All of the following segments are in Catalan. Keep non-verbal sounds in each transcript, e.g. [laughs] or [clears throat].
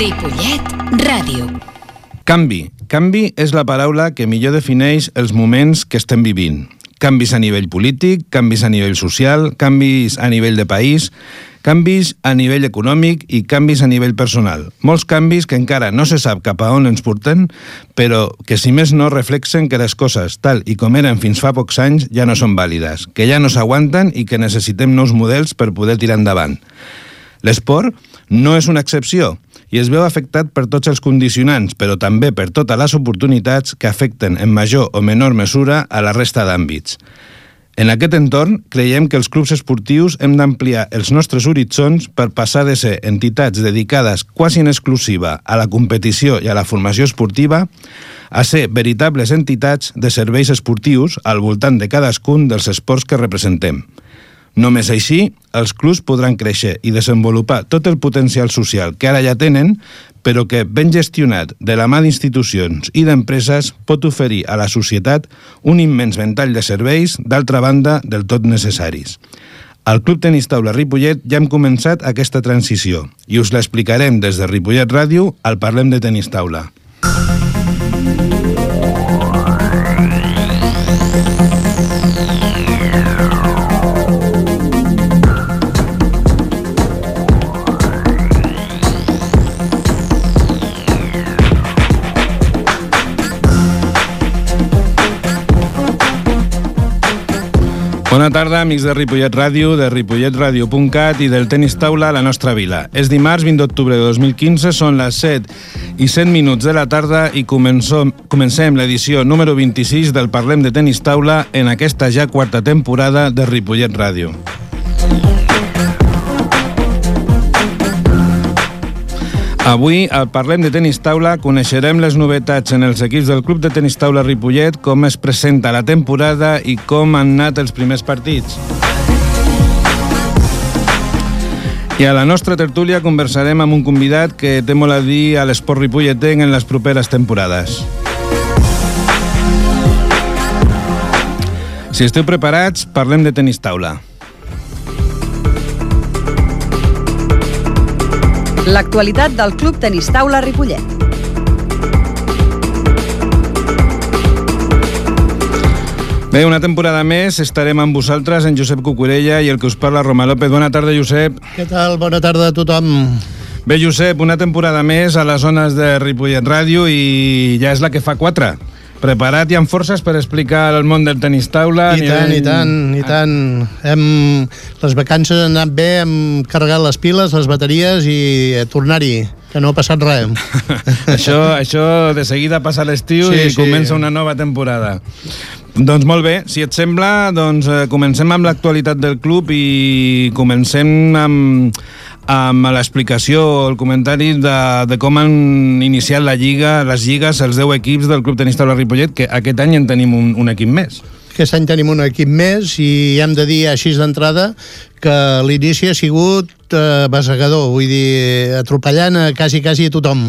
Ripollet Ràdio. Canvi. Canvi és la paraula que millor defineix els moments que estem vivint. Canvis a nivell polític, canvis a nivell social, canvis a nivell de país, canvis a nivell econòmic i canvis a nivell personal. Molts canvis que encara no se sap cap a on ens porten, però que si més no reflexen que les coses, tal i com eren fins fa pocs anys, ja no són vàlides, que ja no s'aguanten i que necessitem nous models per poder tirar endavant. L'esport no és una excepció i es veu afectat per tots els condicionants, però també per totes les oportunitats que afecten en major o menor mesura a la resta d'àmbits. En aquest entorn, creiem que els clubs esportius hem d'ampliar els nostres horitzons per passar de ser entitats dedicades quasi en exclusiva a la competició i a la formació esportiva a ser veritables entitats de serveis esportius al voltant de cadascun dels esports que representem. Només així, els clubs podran créixer i desenvolupar tot el potencial social que ara ja tenen, però que, ben gestionat de la mà d'institucions i d'empreses, pot oferir a la societat un immens ventall de serveis, d'altra banda, del tot necessaris. Al Club Tenis Taula Ripollet ja hem començat aquesta transició i us l'explicarem des de Ripollet Ràdio al Parlem de Tenis Taula. Bona tarda, amics de Ripollet Ràdio, de ripolletradio.cat i del tenis taula a la nostra vila. És dimarts 20 d'octubre de 2015, són les 7 i 7 minuts de la tarda i començom, comencem l'edició número 26 del Parlem de Tenis Taula en aquesta ja quarta temporada de Ripollet Ràdio. Avui, al Parlem de Tenis Taula, coneixerem les novetats en els equips del Club de Tenis Taula Ripollet, com es presenta la temporada i com han anat els primers partits. I a la nostra tertúlia conversarem amb un convidat que té molt a dir a l'esport ripolletenc en les properes temporades. Si esteu preparats, parlem de tenis taula. L'actualitat del Club Tenis Taula Ripollet. Bé, una temporada més estarem amb vosaltres, en Josep Cucurella i el que us parla, Roma López. Bona tarda, Josep. Què tal? Bona tarda a tothom. Bé, Josep, una temporada més a les zones de Ripollet Ràdio i ja és la que fa quatre. Preparat i amb forces per explicar el món del tenis taula? I tant, i tant, i tant. Hem, les vacances han anat bé, hem carregat les piles, les bateries i tornar-hi, que no ha passat res. [laughs] això, això de seguida passa l'estiu Sí, i sí. comença una nova temporada. Doncs molt bé, si et sembla, doncs eh, comencem amb l'actualitat del club i comencem amb, amb l'explicació, el comentari de, de com han iniciat la lliga, les lligues, els 10 equips del Club Tenis Taula Ripollet, que aquest any en tenim un, un equip més. Aquest any tenim un equip més i hem de dir així d'entrada que l'inici ha sigut eh, basegador, vull dir, atropellant a quasi, quasi a tothom.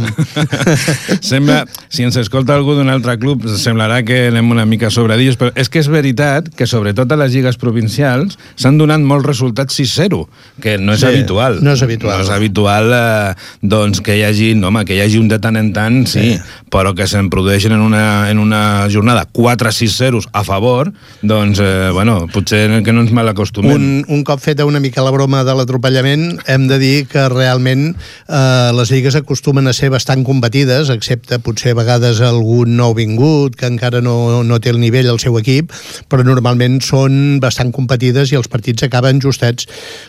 [laughs] Sembla, si ens escolta algú d'un altre club, semblarà que anem una mica sobradillos, però és que és veritat que sobretot a les lligues provincials s'han donat molts resultats 6-0, que no és Sí, habitual. no és habitual. No és habitual, eh, doncs, que hi hagi, no, home, que hi hagi un de tant en tant, sí, sí. però que se'n produeixen en una, en una jornada 4-6-0 a favor, doncs, eh, bueno, potser que no ens mal acostumem. un, un cop feta una mica la broma de l'atropellament, hem de dir que realment eh, les lligues acostumen a ser bastant combatides, excepte potser a vegades algun nou vingut que encara no, no té el nivell al seu equip, però normalment són bastant competides i els partits acaben justets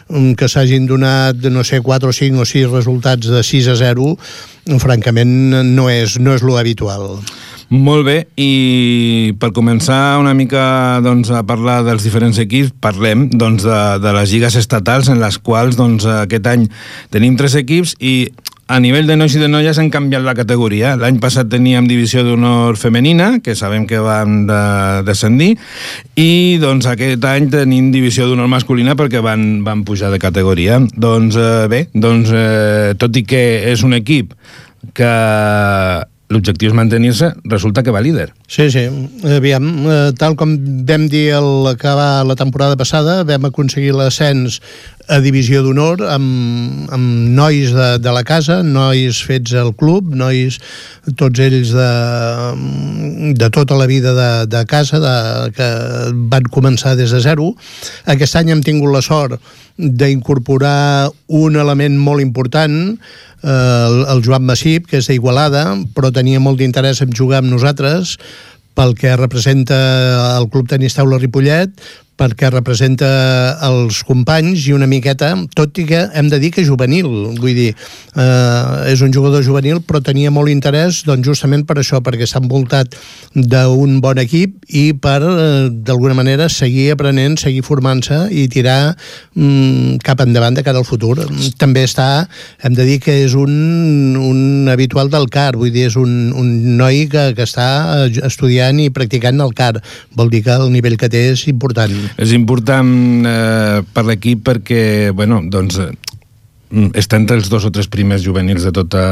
mm, que s'hagin donat, no sé, 4 o 5 o 6 resultats de 6 a 0, francament no és, no és lo habitual. Molt bé, i per començar una mica doncs, a parlar dels diferents equips, parlem doncs, de, de les lligues estatals en les quals doncs, aquest any tenim tres equips i a nivell de nois i de noies han canviat la categoria. L'any passat teníem divisió d'honor femenina, que sabem que van de, descendir, i doncs, aquest any tenim divisió d'honor masculina perquè van, van pujar de categoria. Doncs eh, bé, doncs, eh, tot i que és un equip que l'objectiu és mantenir-se, resulta que va líder. Sí, sí. Aviam, eh, tal com vam dir al acabar la temporada passada, vam aconseguir l'ascens a divisió d'honor amb, amb nois de, de la casa, nois fets al club, nois tots ells de, de tota la vida de, de casa, de, que van començar des de zero. Aquest any hem tingut la sort d'incorporar un element molt important, eh, el, el Joan Massip, que és d'Igualada, però tenia molt d'interès en jugar amb nosaltres, pel que representa el Club Tenis Taula Ripollet, perquè representa els companys i una miqueta, tot i que hem de dir que juvenil, vull dir, eh, és un jugador juvenil, però tenia molt interès doncs, justament per això, perquè s'ha envoltat d'un bon equip i per, eh, d'alguna manera, seguir aprenent, seguir formant-se i tirar mm, cap endavant de cara al futur. També està, hem de dir que és un, un habitual del CAR, vull dir, és un, un noi que, que està estudiant i practicant el CAR, vol dir que el nivell que té és important. És important eh, per l'equip perquè, bueno, doncs, mm, està entre els dos o tres primers juvenils de tota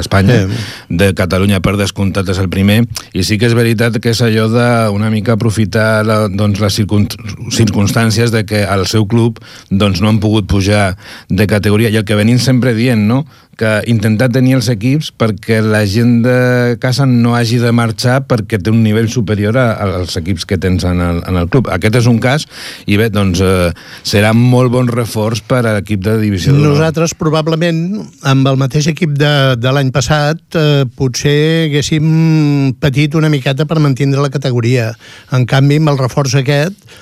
Espanya, sí. de Catalunya per descomptat és el primer, i sí que és veritat que és allò d'una mica aprofitar la, doncs, les circumstàncies de que al seu club doncs, no han pogut pujar de categoria, i el que venim sempre dient, no? Que intentar tenir els equips perquè la gent de casa no hagi de marxar perquè té un nivell superior als equips que tens en el, en el club. Aquest és un cas i bé, doncs eh, serà molt bon reforç per a l'equip de divisió. Nosaltres probablement amb el mateix equip de, de l'any passat eh, potser haguéssim patit una miqueta per mantindre la categoria. En canvi, amb el reforç aquest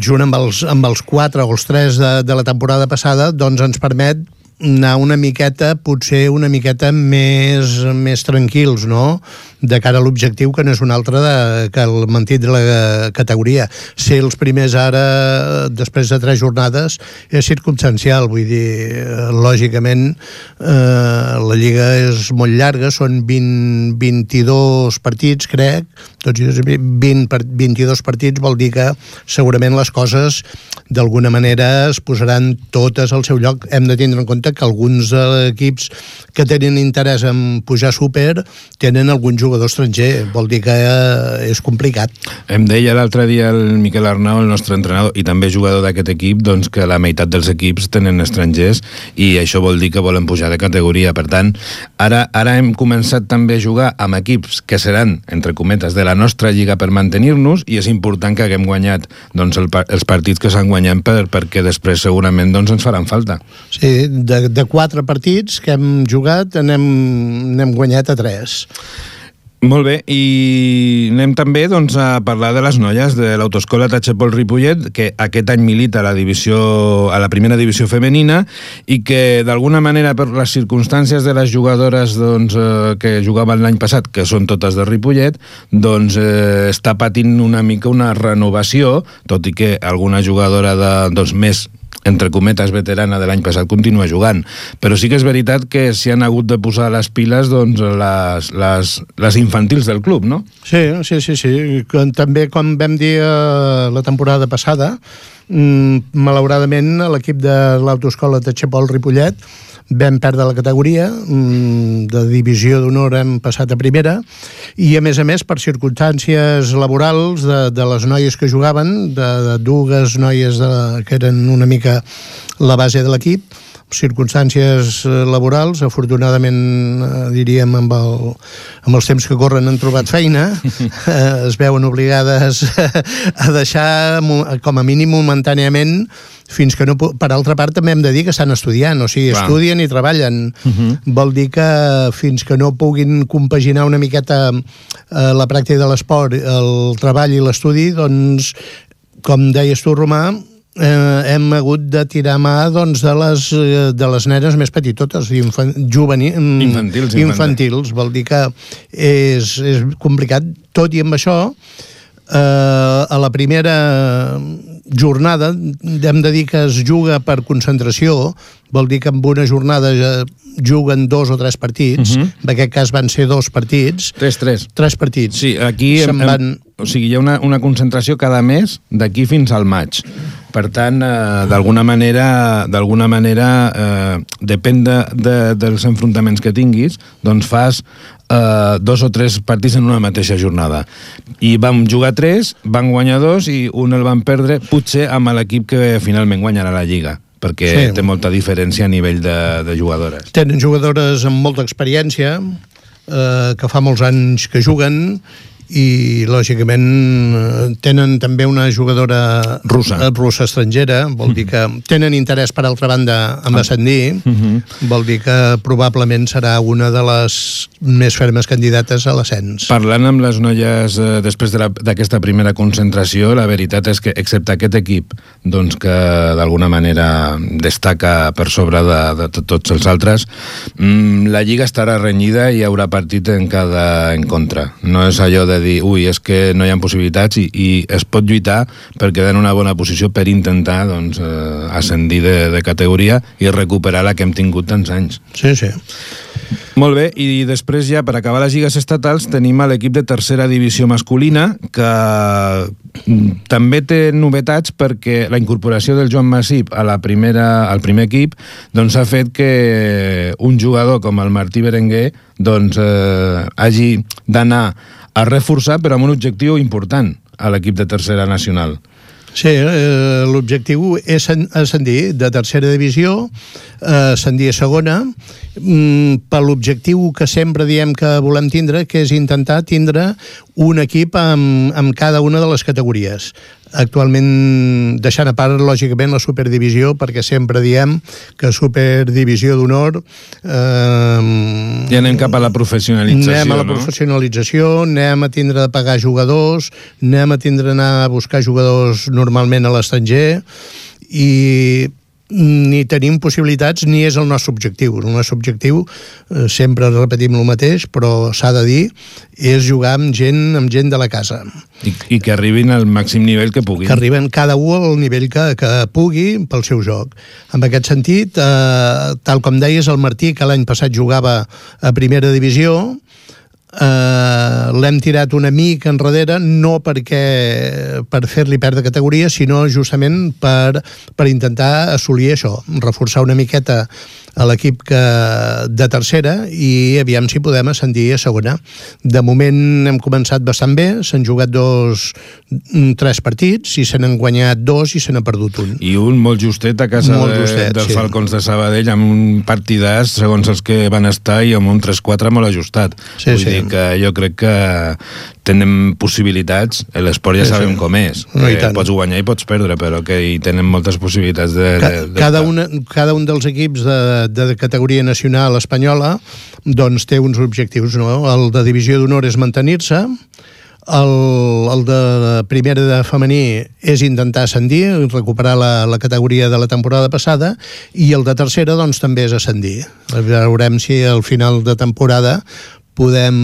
junt amb els, amb els quatre o els tres de, de la temporada passada, doncs ens permet anar una miqueta, potser una miqueta més, més tranquils, no?, de cara a l'objectiu, que no és un altre de, que el mantit de la categoria. Ser els primers ara, després de tres jornades, és circumstancial, vull dir, lògicament, eh, la Lliga és molt llarga, són 20, 22 partits, crec, tots 20, 22 partits vol dir que segurament les coses d'alguna manera es posaran totes al seu lloc. Hem de tindre en compte que alguns equips que tenen interès en pujar súper tenen algun jugador estranger, vol dir que eh, és complicat. Em deia l'altre dia el Miquel Arnau, el nostre entrenador, i també jugador d'aquest equip, doncs que la meitat dels equips tenen estrangers i això vol dir que volen pujar de categoria. Per tant, ara, ara hem començat també a jugar amb equips que seran, entre cometes, de la nostra lliga per mantenir-nos i és important que haguem guanyat doncs, el, els partits que s'han guanyat per, perquè després segurament doncs, ens faran falta. Sí, de, de quatre partits que hem jugat n'hem guanyat a tres. Molt bé, i anem també doncs, a parlar de les noies de l'autoescola Tachepol Ripollet, que aquest any milita a la, divisió, a la primera divisió femenina i que d'alguna manera per les circumstàncies de les jugadores doncs, eh, que jugaven l'any passat, que són totes de Ripollet, doncs eh, està patint una mica una renovació, tot i que alguna jugadora de, doncs, més entre cometes, veterana de l'any passat, continua jugant. Però sí que és veritat que s'hi han hagut de posar les piles doncs, les, les, les infantils del club, no? Sí, sí, sí. sí. També, com vam dir eh, la temporada passada, mm, malauradament l'equip de l'autoescola de Xepol Ripollet vam perdre la categoria, mm, de divisió d'honor hem passat a primera, i a més a més per circumstàncies laborals de, de les noies que jugaven, de, de dues noies de, que eren una mica la base de l'equip, circumstàncies eh, laborals, afortunadament eh, diríem amb, el, amb els temps que corren han trobat feina, [laughs] eh, es veuen obligades a deixar com a mínim momentàniament fins que no... Per altra part, també hem de dir que estan estudiant, o sigui, Clar. estudien i treballen. Uh mhm. -huh. Vol dir que fins que no puguin compaginar una miqueta eh, la pràctica de l'esport, el treball i l'estudi, doncs, com deies tu, Romà, eh, hem hagut de tirar mà doncs, de, les, eh, de les nenes més petitotes, infan, juvenil, mm, infantils, infantils. Vol dir que és, és complicat. Tot i amb això, eh, a la primera jornada hem de dir que es juga per concentració, vol dir que en una jornada juguen dos o tres partits, uh mhm. -huh. en aquest cas van ser dos partits. Tres, tres. Tres partits. Sí, aquí hem, van... hem, o sigui, hi ha una, una concentració cada mes d'aquí fins al maig. Per tant, eh, d'alguna manera, d'alguna manera eh, depèn de, de, dels enfrontaments que tinguis, doncs fas eh, dos o tres partits en una mateixa jornada. I vam jugar tres, van guanyar dos i un el van perdre, potser amb l'equip que finalment guanyarà la Lliga perquè Sí. té molta diferència a nivell de, de jugadores. Tenen jugadores amb molta experiència, eh, que fa molts anys que juguen, i lògicament eh, tenen també una jugadora Russa. eh, russa estrangera, vol dir que [laughs] tenen interès per altra banda en ascendir, vol dir que probablement serà una de les més fermes candidates a l'ascens. Parlant amb les noies eh, després de la- d'aquesta de primera concentració, la veritat és que, excepte aquest equip, doncs que d'alguna manera destaca per sobre de, de to- tots els altres, mm, la Lliga estarà renyida i hi haurà partit en cada encontre. No és allò de dir, ui, és que no hi ha possibilitats i, i es pot lluitar per quedar en una bona posició per intentar doncs, eh, ascendir de, de categoria i recuperar la que hem tingut tants anys. Sí, sí. Molt bé, i després ja per acabar les lligues estatals tenim a l'equip de tercera divisió masculina que mm, també té novetats perquè la incorporació del Joan Massip a la primera, al primer equip doncs ha fet que un jugador com el Martí Berenguer doncs, eh, hagi d'anar a reforçar però amb un objectiu important a l'equip de tercera nacional. Sí, eh, l'objectiu és en- ascendir de tercera divisió, eh, ascendir a segona, mm, per l'objectiu que sempre diem que volem tindre, que és intentar tindre un equip amb, amb cada una de les categories. Actualment, deixant a part, lògicament, la superdivisió, perquè sempre diem que superdivisió d'honor... Eh, I anem cap a la professionalització, anem a la no? professionalització, anem a tindre de pagar jugadors, anem a tindre d'anar a buscar jugadors normalment a l'estranger i ni tenim possibilitats ni és el nostre objectiu. El nostre objectiu, eh, sempre repetim el mateix, però s'ha de dir, és jugar amb gent, amb gent de la casa. I, I que arribin al màxim nivell que puguin. Que arriben cada un al nivell que, que pugui pel seu joc. En aquest sentit, eh, tal com deies, el Martí, que l'any passat jugava a primera divisió, eh, l'hem tirat una mica enrere no perquè per fer-li perdre categoria, sinó justament per, per intentar assolir això, reforçar una miqueta a l'equip que de tercera i aviam si podem ascendir a segona. De moment hem començat bastant bé, s'han jugat dos, mm, tres partits i se n'han guanyat dos i se n'ha perdut un. I un molt justet a casa Molt de, justet, dels sí. Falcons de Sabadell amb un partidàs, segons els que van estar, i amb un 3-4 molt ajustat. Sí, Vull sí. dir que jo crec que tenen possibilitats, l'esport ja Sí, sabem sí. com és. No, Eh, pots guanyar i pots perdre, però que hi tenen moltes possibilitats de... Ca de, de cada, una, cada un dels equips de, de categoria nacional espanyola doncs té uns objectius, no? El de divisió d'honor és mantenir-se, el, el de primera de femení és intentar ascendir, recuperar la, la categoria de la temporada passada, i el de tercera doncs també és ascendir. Veurem si al final de temporada podem,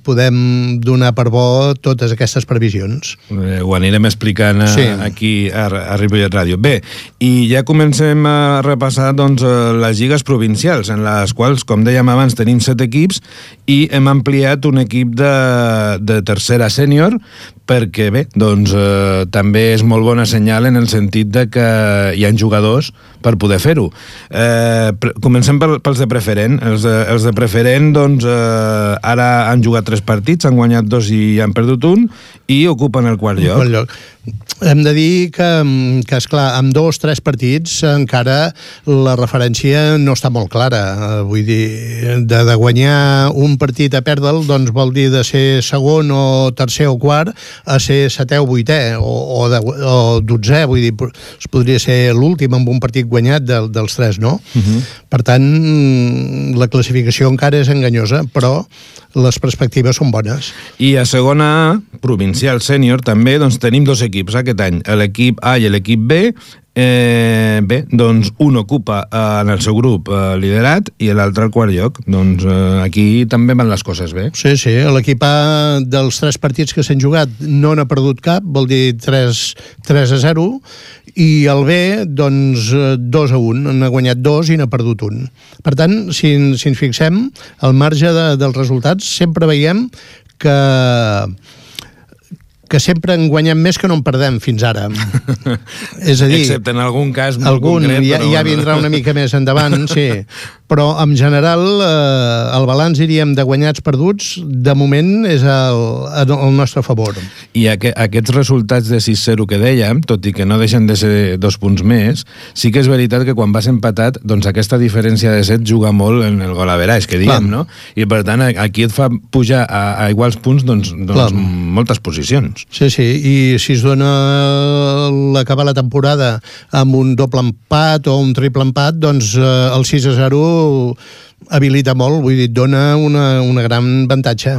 podem donar per bo totes aquestes previsions. Eh, ho anirem explicant a, Sí. aquí a, a Ripollet Ràdio. Bé, i ja comencem a repassar doncs, eh, les lligues provincials, en les quals, com dèiem abans, tenim set equips i hem ampliat un equip de, de tercera sènior perquè, bé, doncs eh, també és molt bona senyal en el sentit de que hi ha jugadors per poder fer-ho. Eh, comencem pel, pels de preferent. Els de, els de preferent, doncs, eh, ara han jugat tres partits, han guanyat dos i han perdut un, i ocupen el quart lloc. Quart lloc. Hem de dir que, que esclar, amb dos, tres partits encara la referència no està molt clara. Eh, Vull dir, de, de guanyar un partit a perdre'l, doncs vol dir de ser segon o tercer o quart a ser setè o vuitè o, o, de, o dotzè, vull dir, es podria ser l'últim amb un partit guanyat de, dels tres, no? Uh -huh. Per tant, la classificació encara és enganyosa, però les perspectives són bones. I a segona A, provincial sènior, també doncs, tenim dos equips aquest any, l'equip A i l'equip B. Eh, bé, doncs un ocupa eh, en el seu grup eh, liderat i l'altre al quart lloc. Doncs eh, aquí també van les coses bé. Sí, sí, l'equip A dels tres partits que s'han jugat no n'ha perdut cap, vol dir 3, 3 a 0, i el B, doncs, eh, 2 a 1, n'ha guanyat dos i n'ha perdut un. Per tant, si, si ens fixem, al marge de, dels resultats, sempre veiem que que sempre en guanyem més que no en perdem fins ara. [laughs] És a dir, Excepte en algun cas molt algun concret. ja, però ja bueno. vindrà una mica més endavant, sí. [laughs] però en general eh, el balanç diríem de guanyats perduts de moment és el, el nostre favor. I aqu aquests resultats de 6-0 que dèiem, tot i que no deixen de ser dos punts més, sí que és veritat que quan vas empatat, doncs aquesta diferència de set juga molt en el gol a veràs, que diguem, Clar. no? I per tant aquí et fa pujar a, a iguals punts doncs, doncs moltes posicions. Sí, sí, i si es dona l'acabar la temporada amb un doble empat o un triple empat, doncs eh, el 6 a 0 habilita molt, vull dir, dona una, una gran avantatge.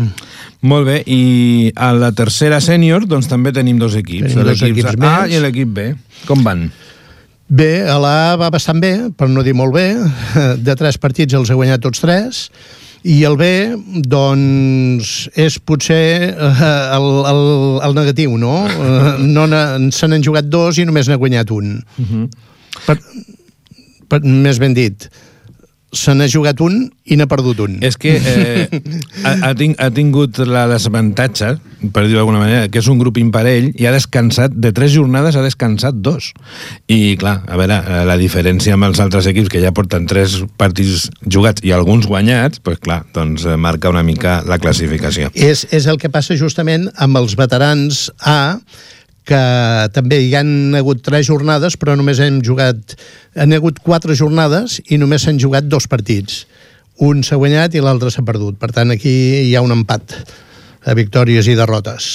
Molt bé, i a la tercera sènior doncs també tenim dos equips, l'equip A més. i l'equip B. Com van? Bé, a l'A va bastant bé, per no dir molt bé. [laughs] De tres partits els ha guanyat tots tres. I el B, doncs, és potser eh, el, el, el negatiu, no? [laughs] No se n'han jugat dos i només n'ha guanyat un. Uh mhm. -huh. per, per, més ben dit, se n'ha jugat un i n'ha perdut un. És que eh, [laughs] ha, ha, ting, ha tingut la desavantatge, per dir-ho d'alguna manera, que és un grup imparell i ha descansat, de tres jornades ha descansat dos. I, clar, a veure, eh, la diferència amb els altres equips que ja porten tres partits jugats i alguns guanyats, doncs clar, doncs eh, marca una mica la classificació. És, és el que passa justament amb els veterans A, que també hi han hagut tres jornades, però només hem jugat... Han hagut quatre jornades i només s'han jugat dos partits. Un s'ha guanyat i l'altre s'ha perdut. Per tant, aquí hi ha un empat a victòries i derrotes.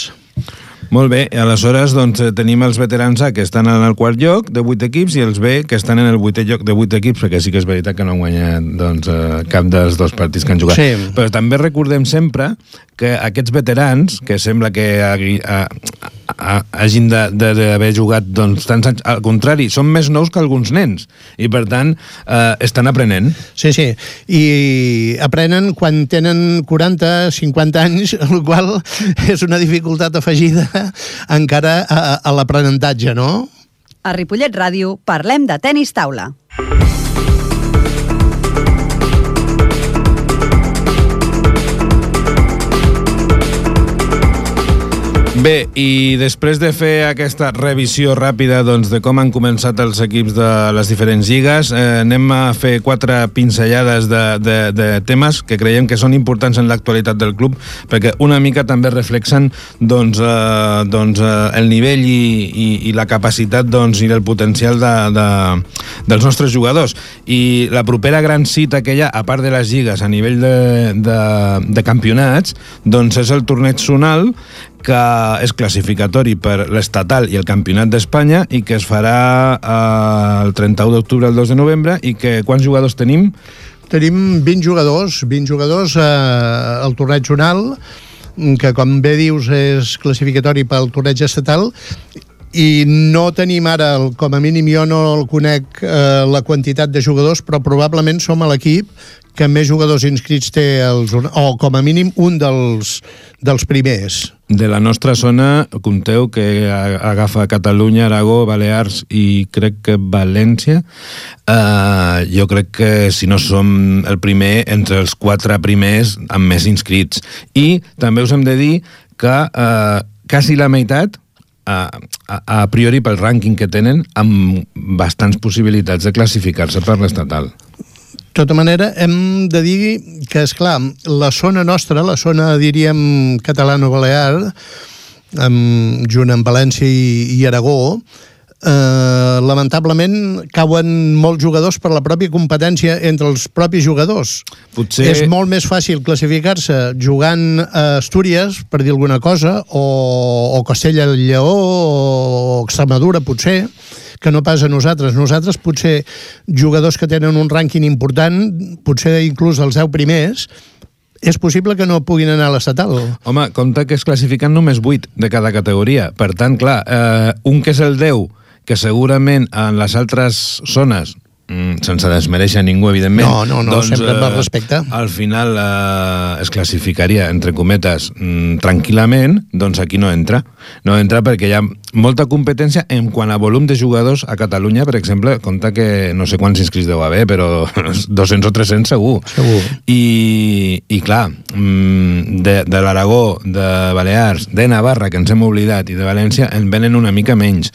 Molt bé, aleshores doncs, eh, tenim els veterans A que estan en el quart lloc de 8 equips i els B que estan en el vuitè lloc de 8 equips perquè sí que és veritat que no han guanyat doncs, eh, cap dels dos partits que han jugat. Sí. Però també recordem sempre que aquests veterans, que sembla que a, a, hagin d'haver jugat doncs, tants anys, al contrari, són més nous que alguns nens i per tant eh, estan aprenent. Sí, sí, i aprenen quan tenen 40, 50 anys, el qual és una dificultat afegida encara a, a l'aprenentatge, no? A Ripollet Ràdio parlem de tennis taula. Bé, i després de fer aquesta revisió ràpida doncs, de com han començat els equips de les diferents lligues, eh, anem a fer quatre pinzellades de, de, de temes que creiem que són importants en l'actualitat del club, perquè una mica també reflexen doncs, eh, doncs, eh, el nivell i, i, i la capacitat doncs, i el potencial de, de, dels nostres jugadors. I la propera gran cita que hi ha, a part de les lligues a nivell de, de, de campionats, doncs és el torneig zonal que és classificatori per l'estatal i el campionat d'Espanya i que es farà eh, el 31 d'octubre al 2 de novembre i que quants jugadors tenim? Tenim 20 jugadors, 20 jugadors eh, al torneig zonal que com bé dius és classificatori pel torneig estatal i no tenim ara, com a mínim jo no el conec eh, la quantitat de jugadors, però probablement som a l'equip que més jugadors inscrits té els, o com a mínim un dels, dels primers. De la nostra zona, compteu que agafa Catalunya, Aragó, Balears i crec que València. Uh, jo crec que si no som el primer, entre els quatre primers amb més inscrits. I també us hem de dir que uh, quasi la meitat a, a, a priori pel rànquing que tenen amb bastants possibilitats de classificar-se per l'estatal tota manera, hem de dir que, és clar, la zona nostra, la zona, diríem, catalano-balear, amb, junt amb València i, i Aragó, eh, lamentablement cauen molts jugadors per la pròpia competència entre els propis jugadors. Potser... És molt més fàcil classificar-se jugant a Astúries, per dir alguna cosa, o, o Castella-Lleó, o Extremadura, potser, que no pas a nosaltres. Nosaltres potser jugadors que tenen un rànquing important, potser inclús els 10 primers, és possible que no puguin anar a l'estatal. Home, compte que es classifiquen només 8 de cada categoria. Per tant, clar, eh, un que és el 10, que segurament en les altres zones Mm, sense desmereixer ningú, evidentment. No, no, no, doncs, sempre amb el respecte. al final eh, es classificaria, entre cometes, mm, tranquil·lament, doncs aquí no entra. No entra perquè hi ha molta competència en quant a volum de jugadors a Catalunya, per exemple, compta que no sé quants inscrits deu haver, però [laughs] 200 o 300 segur. Segur. I, i clar, mm, de, de l'Aragó, de Balears, de Navarra, que ens hem oblidat, i de València, en venen una mica menys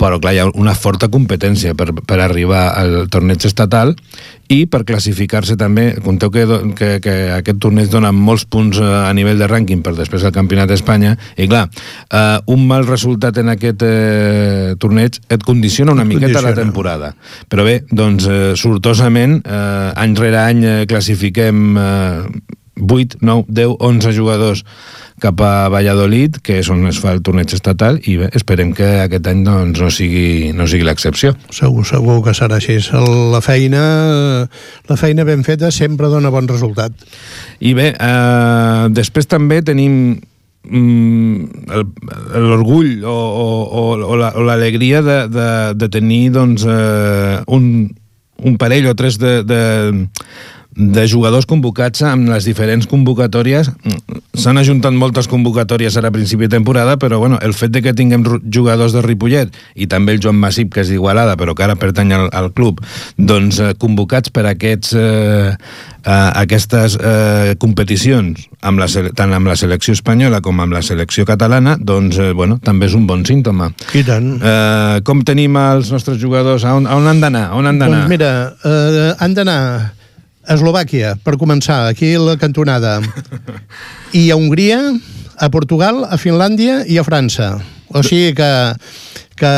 però clar, hi ha una forta competència per, per arribar al torneig estatal i per classificar-se també, conteu que, que, que aquest torneig dona molts punts eh, a nivell de rànquing per després del Campionat d'Espanya, i clar, eh, un mal resultat en aquest eh, torneig et condiciona una miqueta condiciona. la temporada. Però bé, doncs, eh, sortosament, eh, any rere any eh, classifiquem eh, 8, 9, 10, 11 jugadors cap a Valladolid, que és on es fa el torneig estatal, i bé, esperem que aquest any doncs, no sigui, no sigui l'excepció. Segur, segur que serà així. La feina, la feina ben feta sempre dona bon resultat. I bé, eh, després també tenim mm, l'orgull o, o, o l'alegria de, de, de tenir doncs, eh, un, un parell o tres de, de, de jugadors convocats amb les diferents convocatòries. S'han ajuntat moltes convocatòries ara a principi de temporada, però bueno, el fet de que tinguem jugadors de Ripollet i també el Joan Massip, que és d'Igualada, però que ara pertany al, al club, doncs eh, convocats per aquests, eh, eh, aquestes eh, competicions, amb la, tant amb la selecció espanyola com amb la selecció catalana, doncs eh, bueno, també és un bon símptoma. I tant. Eh, com tenim els nostres jugadors? A on, a on han d'anar? On han d'anar? Doncs mira, eh, han d'anar Eslovàquia, per començar, aquí la cantonada. I a Hongria, a Portugal, a Finlàndia i a França. O sigui que, que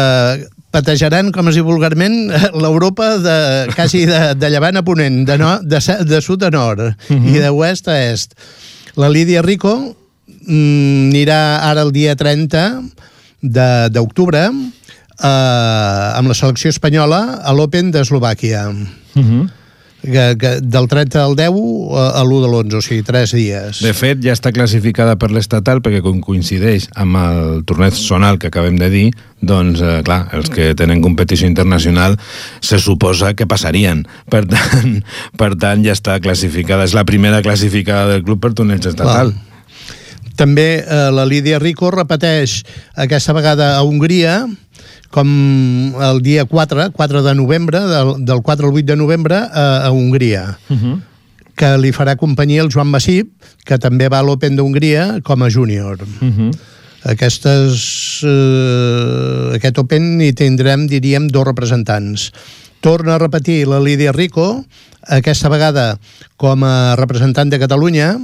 patejaran, com es diu vulgarment, [laughs] l'Europa de, quasi de, de llevant a ponent, de, no, de, de sud a nord uh -huh. i de oest a est. La Lídia Rico mm, anirà ara el dia 30 d'octubre eh, amb la selecció espanyola a l'Open d'Eslovàquia. Uh -huh que, que del 30 al 10 a l'1 de l'11, o sigui, 3 dies. De fet, ja està classificada per l'estatal perquè com coincideix amb el torneig zonal que acabem de dir, doncs, eh, clar, els que tenen competició internacional se suposa que passarien. Per tant, [laughs] per tant ja està classificada. És la primera classificada del club per torneig estatal. Clar. També eh, la Lídia Rico repeteix aquesta vegada a Hongria, com el dia 4, 4 de novembre, del, del 4 al 8 de novembre, a, a Hongria. Uh -huh que li farà companyia el Joan Massip, que també va a l'Open d'Hongria com a júnior. Uh -huh. Aquestes, eh, aquest Open hi tindrem, diríem, dos representants. Torna a repetir la Lídia Rico, aquesta vegada com a representant de Catalunya,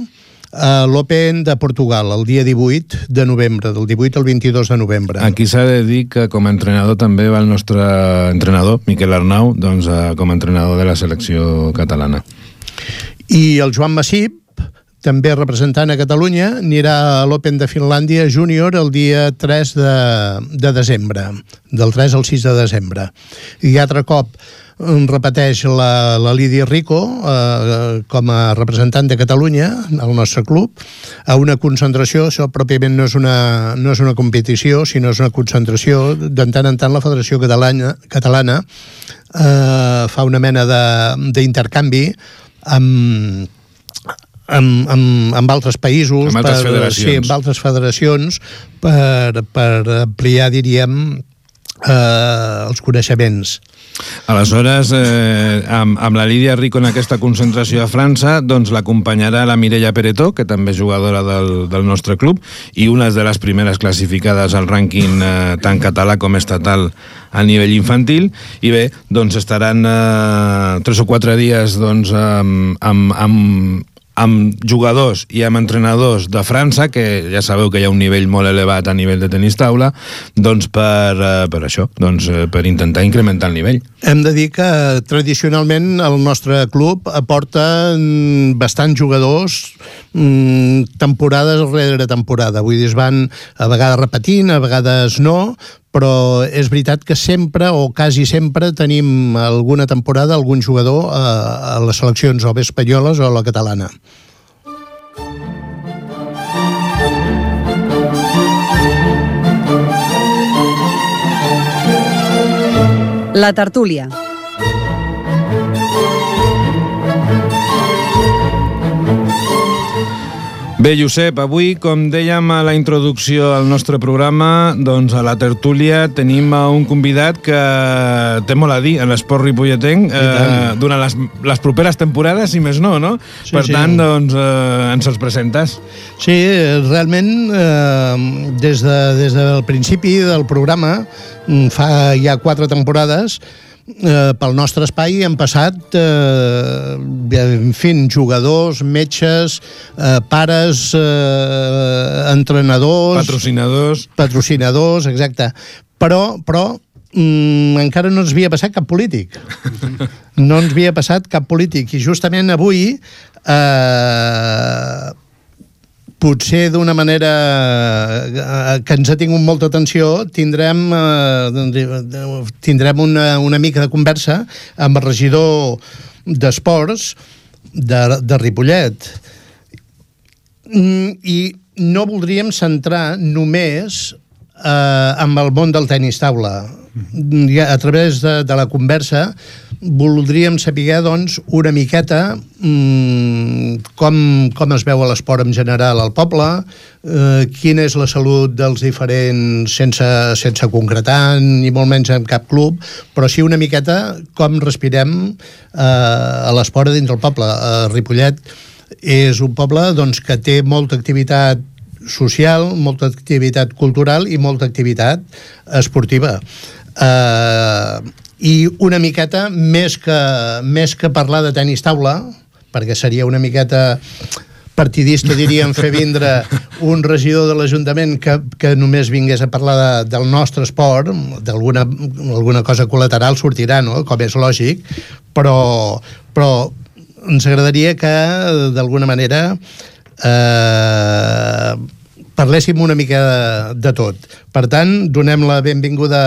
a l'Open de Portugal, el dia 18 de novembre, del 18 al 22 de novembre. Aquí s'ha de dir que com a entrenador també va el nostre entrenador, Miquel Arnau, doncs, eh, com a entrenador de la selecció catalana. I el Joan Massip, també representant a Catalunya, anirà a l'Open de Finlàndia júnior el dia 3 de, de desembre, del 3 al 6 de desembre. I altre cop, repeteix la, la Lídia Rico eh, com a representant de Catalunya al nostre club a una concentració, això pròpiament no és una, no és una competició sinó és una concentració, de tant en tant la Federació Catalana, Catalana eh, fa una mena d'intercanvi amb amb, amb, amb altres països, amb altres per, federacions. Sí, amb altres federacions per, per ampliar, diríem, eh, els coneixements. Aleshores, eh, amb, amb la Lídia Rico en aquesta concentració a França, doncs l'acompanyarà la Mireia Peretó, que també és jugadora del, del nostre club, i una de les primeres classificades al rànquing eh, tant català com estatal a nivell infantil, i bé, doncs estaran eh, tres o quatre dies doncs, amb, amb, amb, amb jugadors i amb entrenadors de França, que ja sabeu que hi ha un nivell molt elevat a nivell de tenis taula, doncs per, eh, per això, doncs eh, per intentar incrementar el nivell. Hem de dir que tradicionalment el nostre club aporta bastants jugadors mm, temporades rere temporada. Vull dir, es van a vegades repetint, a vegades no, però és veritat que sempre o quasi sempre tenim alguna temporada algun jugador a, a les seleccions o bé espanyoles o a la catalana. La tertúlia. Bé, Josep, avui, com dèiem a la introducció al nostre programa, doncs a la tertúlia tenim a un convidat que té molt a dir en l'esport ripolletenc eh, durant les, les properes temporades, si més no, no? Sí, per sí. tant, doncs, eh, ens els presentes. Sí, realment, eh, des, de, des del principi del programa, mm, fa ja quatre temporades, eh, pel nostre espai han passat eh, en fi, jugadors, metges, eh, pares, eh, entrenadors, Patrocinadors. patrocinadors, exacte. Però, però mm, encara no ens havia passat cap polític. [laughs] No ens havia passat cap polític. I justament avui eh, potser d'una manera eh, que ens ha tingut molta atenció, tindrem, eh, tindrem una, una mica de conversa amb el regidor d'Esports de, de Ripollet. Mm, I no voldríem centrar només eh, amb el món del tenis taula. Ja, a través de, de la conversa voldríem saber doncs, una miqueta mm, com, com es veu l'esport en general al poble, eh, quina és la salut dels diferents, sense, sense concretar ni molt menys en cap club, però sí una miqueta com respirem eh, a l'esport dins del poble. Eh, Ripollet és un poble doncs, que té molta activitat social, molta activitat cultural i molta activitat esportiva. Uh, I una miqueta, més que, més que parlar de tenis taula, perquè seria una miqueta partidista, diríem, fer vindre un regidor de l'Ajuntament que, que només vingués a parlar de, del nostre esport, d'alguna alguna cosa col·lateral sortirà, no?, com és lògic, però, però ens agradaria que, d'alguna manera, eh, parléssim una mica de, de tot. Per tant, donem la benvinguda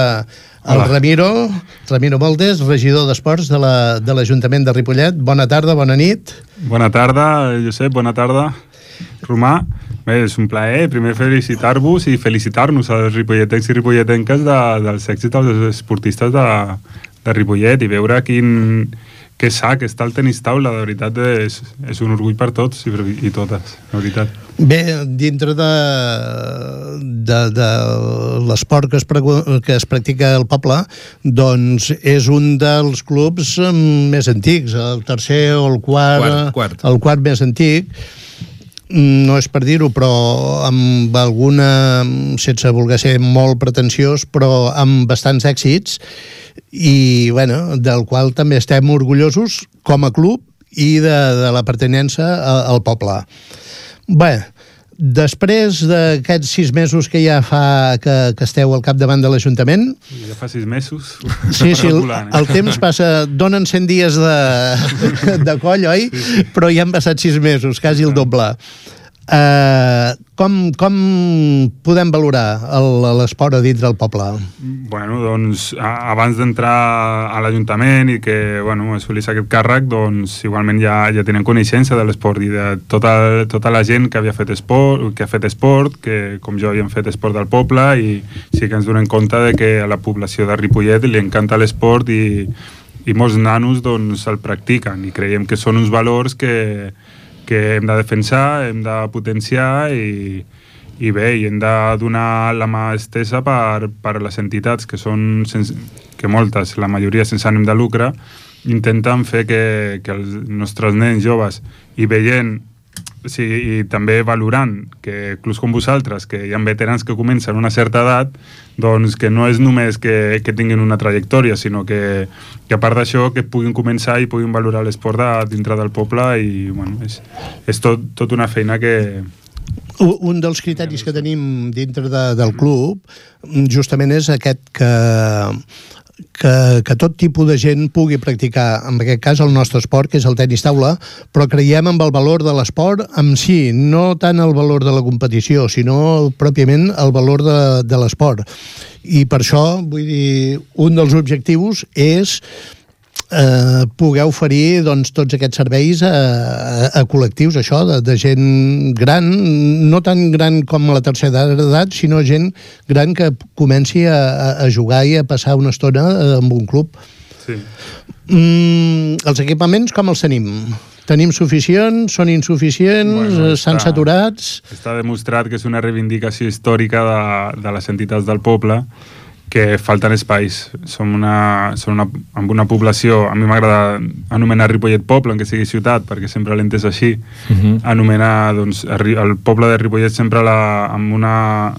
al Hola. Ramiro, Ramiro Moldes, regidor d'Esports de la- de l'Ajuntament de Ripollet. Bona tarda, bona nit. Bona tarda, Josep, bona tarda. Romà, bé, és un plaer primer felicitar-vos i felicitar-nos als ripolletens i ripolletenques de, dels èxits dels esportistes de, de Ripollet i veure quin, que sa que està el tenis taula, de veritat és, és un orgull per tots i, per- i totes, de veritat. Bé, dintre de, de, de l'esport que, es que es practica al poble, doncs és un dels clubs mm, més antics, el tercer o el quart, Quart, quart. el quart més antic, no és per dir-ho, però amb alguna, sense voler ser molt pretensiós, però amb bastants èxits, i bueno, del qual també estem orgullosos com a club i de, de la pertinença al poble. Bé, després d'aquests sis mesos que ja fa que, que esteu al capdavant de l'Ajuntament, Ja fa sis mesos. sí, [laughs] sí, el, eh? el temps passa, donen 100 dies de, [laughs] de coll, oi? Però ja han passat sis mesos, quasi el doble. Uh, com, com podem valorar l'esport a dintre del poble? Bueno, doncs, a- abans d'entrar a l'Ajuntament i que, bueno, assolís aquest càrrec, doncs, igualment ja, ja tenen coneixença de l'esport i de tota, tota la gent que havia fet esport, que ha fet esport, que com jo havíem fet esport del poble i sí que ens donem compte de que a la població de Ripollet li encanta l'esport i, i molts nanos, doncs, el practiquen i creiem que són uns valors que, que hem de defensar, hem de potenciar i, i bé, i hem de donar la mà estesa per, per les entitats que són, sense, que moltes, la majoria sense ànim de lucre, intenten fer que, que els nostres nens joves i veient sigui, i també valorant que clubs com vosaltres, que hi ha veterans que comencen a una certa edat, doncs que no és només que, que tinguin una trajectòria, sinó que, que a part d'això que puguin començar i puguin valorar l'esport de, dintre del poble i bueno, és, és tot, tot una feina que, Un dels criteris que tenim dintre de, del club justament és aquest que que, que tot tipus de gent pugui practicar, en aquest cas, el nostre esport, que és el tenis taula, però creiem en el valor de l'esport en si, no tant el valor de la competició, sinó pròpiament el valor de, de l'esport. I per això, vull dir, un dels objectius és eh, poder oferir doncs, tots aquests serveis a, a, a col·lectius, això, de, de gent gran, no tan gran com la tercera edat, sinó gent gran que comenci a, a- jugar i a passar una estona eh, amb un club. sí, Mm, els equipaments com els tenim? Tenim suficients, són insuficients, Bueno, estan està- saturats... Està demostrat que és una reivindicació històrica de, de les entitats del poble que falten espais. Som una, som una, amb una població, a mi m'agrada anomenar Ripollet poble, encara sigui ciutat, perquè sempre l'he entès així, uh -huh. anomenar doncs, el poble de Ripollet sempre la, amb una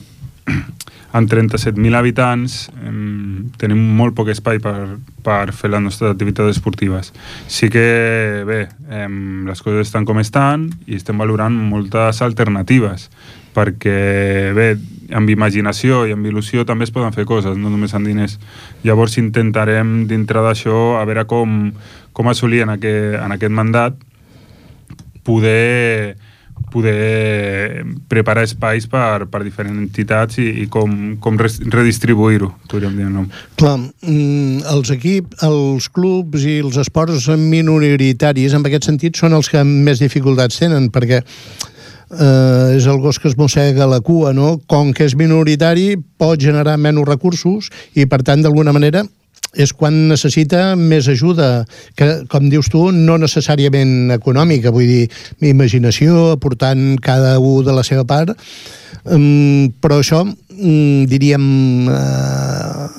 [clears throat] amb 37.000 habitants em, tenim molt poc espai per, per fer les nostres activitats esportives. Sí que, bé, em, les coses estan com estan i estem valorant moltes alternatives perquè, bé, amb imaginació i amb il·lusió també es poden fer coses, no només amb diners. Llavors intentarem, dintre d'això, a veure com, com assolir en aquest, en aquest mandat poder poder preparar espais per, per diferents entitats i, i com, com redistribuir-ho, podríem dir, no? Clar, mm, els equips, els clubs i els esports minoritaris, en aquest sentit, són els que més dificultats tenen, perquè eh, és el gos que es mossega la cua, no? Com que és minoritari, pot generar menys recursos i, per tant, d'alguna manera, és quan necessita més ajuda, que, com dius tu, no necessàriament econòmica, vull dir, imaginació, aportant cada un de la seva part, um, però això, um, diríem, uh,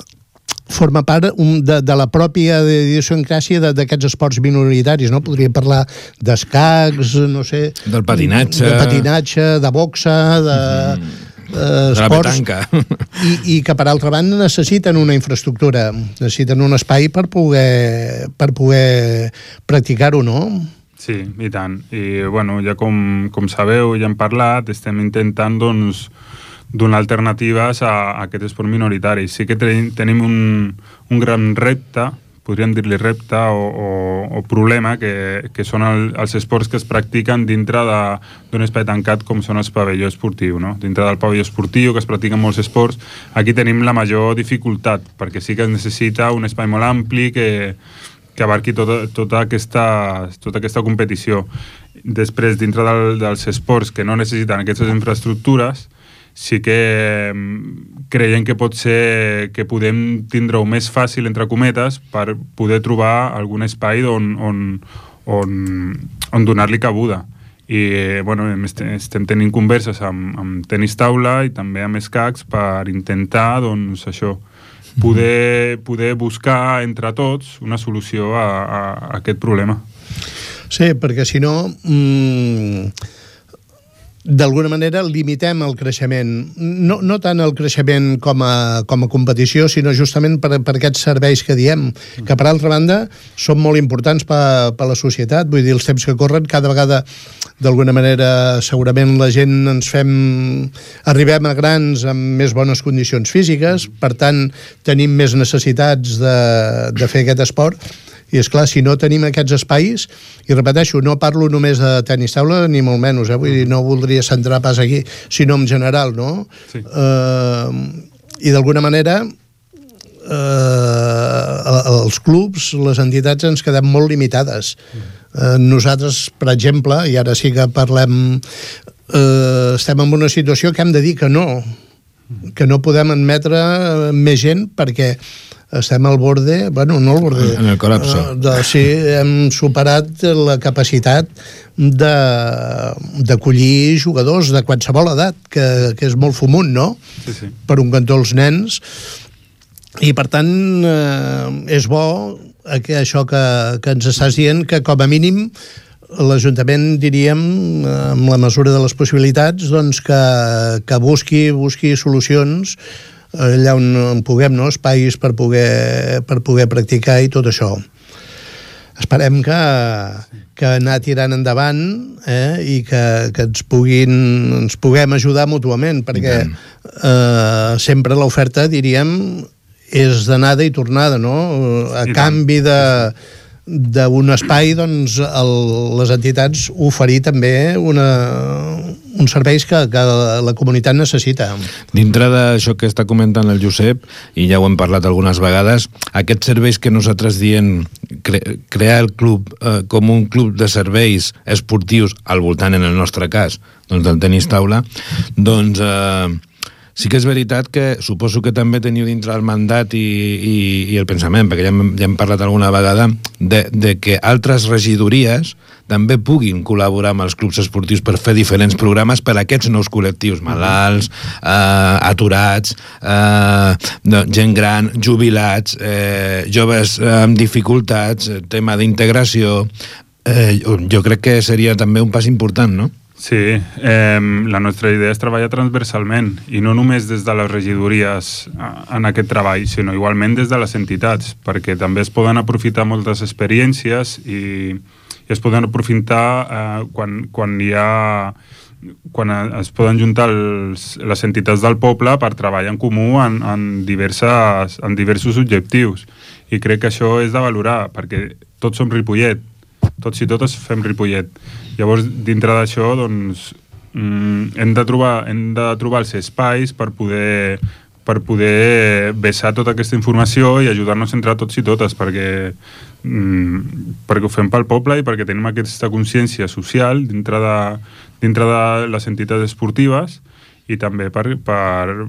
forma part um, de, de la pròpia idiosincràsia de- d'aquests esports minoritaris, no? Podria parlar d'escacs, no sé... Del patinatge. De patinatge, de boxa, de... Mm. Eh, De la esports i, i que per altra banda necessiten una infraestructura, necessiten un espai per poder, per poder practicar-ho, no? Sí, i tant. I, bueno, ja com, com sabeu, ja hem parlat, estem intentant, doncs, donar alternatives a, a aquest esport minoritari. Sí que tenim, tenim un, un gran repte, podríem dir-li repte o, o, o problema, que, que són el, els esports que es practiquen dintre d'un espai tancat com són els pavelló esportiu. No? Dintre del pavelló esportiu, que es practiquen molts esports, aquí tenim la major dificultat, perquè sí que es necessita un espai molt ampli que, que abarqui tota, tota, aquesta, tota aquesta competició. Després, dintre del, dels esports que no necessiten aquestes infraestructures, sí que mm, creiem que pot ser que podem tindre-ho més fàcil, entre cometes, per poder trobar algun espai on, on, on, on donar-li cabuda. I bueno, estem tenint converses amb, amb tenis taula i també amb escacs per intentar doncs, això, poder, poder buscar entre tots una solució a, a, a aquest problema. Sí, perquè si no... Mm, d'alguna manera limitem el creixement. No, no tant el creixement com a, com a competició, sinó justament per, per aquests serveis que diem, que per altra banda són molt importants per, per la societat. Vull dir, els temps que corren, cada vegada d'alguna manera segurament la gent ens fem... arribem a grans amb més bones condicions físiques, per tant tenim més necessitats de, de fer aquest esport, i és clar, si no tenim aquests espais, i repeteixo, no parlo només de tenis taula, ni molt menys, eh? vull dir, no voldria centrar pas aquí, sinó en general, no? Sí. Eh, I d'alguna manera, eh, els clubs, les entitats ens quedem molt limitades. Eh, nosaltres, per exemple, i ara sí que parlem, eh, estem en una situació que hem de dir que no, que no podem admetre eh, més gent perquè estem al borde, bueno, no al borde... En el col·lapse. eh, De, sí, hem superat la capacitat de- d'acollir jugadors de qualsevol edat, que, que és molt fumut, no? Sí, sí. Per un cantó els nens, i per tant eh, és bo que això que, que ens estàs dient que com a mínim l'Ajuntament, diríem, amb la mesura de les possibilitats, doncs que, que busqui, busqui solucions eh, allà on, puguem, no? espais per poder, per poder practicar i tot això. Esperem que, que anar tirant endavant eh, i que, que ens, puguin, ens puguem ajudar mútuament, perquè eh, sempre l'oferta, diríem, és d'anada i tornada, no? A I canvi de d'un espai, doncs, el, les entitats oferir també una, uns serveis que, que la comunitat necessita. Dintre d'això que està comentant el Josep, i ja ho hem parlat algunes vegades, aquests serveis que nosaltres diem cre crear el club eh, com un club de serveis esportius al voltant, en el nostre cas, doncs del tenis taula, doncs eh, Sí que és veritat que suposo que també teniu dintre el mandat i, i, i el pensament, perquè ja hem, ja hem parlat alguna vegada, de, de que altres regidories també puguin col·laborar amb els clubs esportius per fer diferents programes per a aquests nous col·lectius, malalts, eh, aturats, eh, no, gent gran, jubilats, eh, joves amb dificultats, eh, tema d'integració... Eh, jo crec que seria també un pas important, no? Sí, eh, la nostra idea és treballar transversalment i no només des de les regidories en aquest treball, sinó igualment des de les entitats, perquè també es poden aprofitar moltes experiències i, i es poden aprofitar eh, quan, quan hi ha quan es poden juntar els, les entitats del poble per treballar en comú en, en, diverses, en diversos objectius. I crec que això és de valorar, perquè tots som Ripollet, tots i totes fem Ripollet. Llavors, dintre d'això, doncs, mm, hem, de trobar, hem de trobar els espais per poder per poder vessar tota aquesta informació i ajudar-nos entre tots i totes, perquè, mm, perquè ho fem pel poble i perquè tenim aquesta consciència social dintre de, dintre de les entitats esportives i també per, per,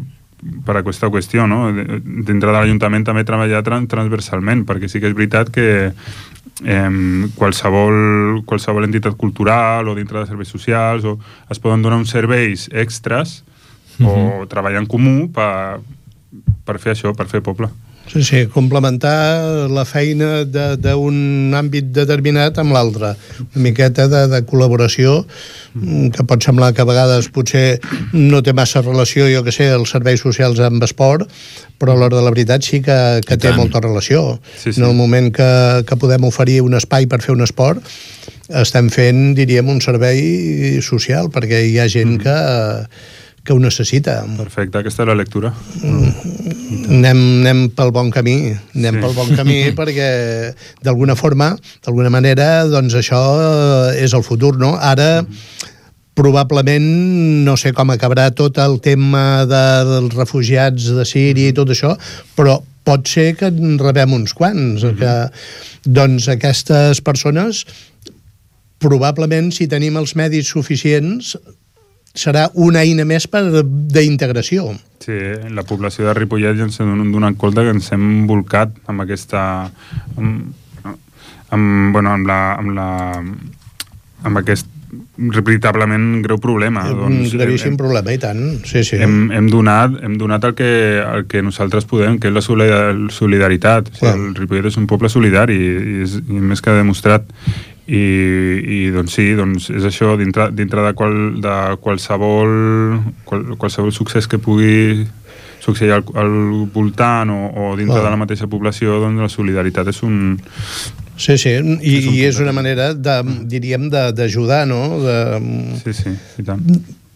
per aquesta qüestió, no? dintre de l'Ajuntament també treballar transversalment, perquè sí que és veritat que eh, qualsevol, qualsevol entitat cultural o dintre de serveis socials o es poden donar uns serveis extras uh -huh. o mhm. treballar en comú per, per fer això, per fer poble. Sí, sí, complementar la feina d'un àmbit determinat amb l'altre. Una miqueta de, de col·laboració mm, que pot semblar que a vegades potser no té massa relació, jo que sé, els serveis socials amb esport, però a l'hora de la veritat sí que, que té molta relació. Sí, sí. En el moment que, que podem oferir un espai per fer un esport, estem fent, diríem, un servei social, perquè hi ha gent mm. que que ho necessita. Perfecte, aquesta és la lectura. Mm, anem, anem pel bon camí, anem sí. pel bon camí [laughs] perquè d'alguna forma, d'alguna manera, doncs això és el futur, no? Ara mm probablement no sé com acabarà tot el tema de, dels refugiats de Síria i tot això, però pot ser que en rebem uns quants, mm -hmm. que doncs aquestes persones probablement si tenim els medis suficients serà una eina més per d'integració. Sí, la població de Ripollet ja ens hem donat compte que ens hem volcat amb aquesta... amb, amb, bueno, amb, la, amb, la, amb aquest veritablement greu problema. Un doncs, gravíssim hem, problema, i tant. Sí, sí. Hem, hem, donat, hem donat el que, el que nosaltres podem, que és la solidaritat. O sigui, el Ripollet és un poble solidari i és, i més que demostrat. I, i doncs sí, doncs és això, dintre, dintre de, qual, de qualsevol, qual, qualsevol succés que pugui succeir al, al voltant o, o dintre Clar. de la mateixa població, doncs la solidaritat és un, Sí, sí, i és, i és una manera, de, diríem, d'ajudar, no? De, sí, sí, i tant.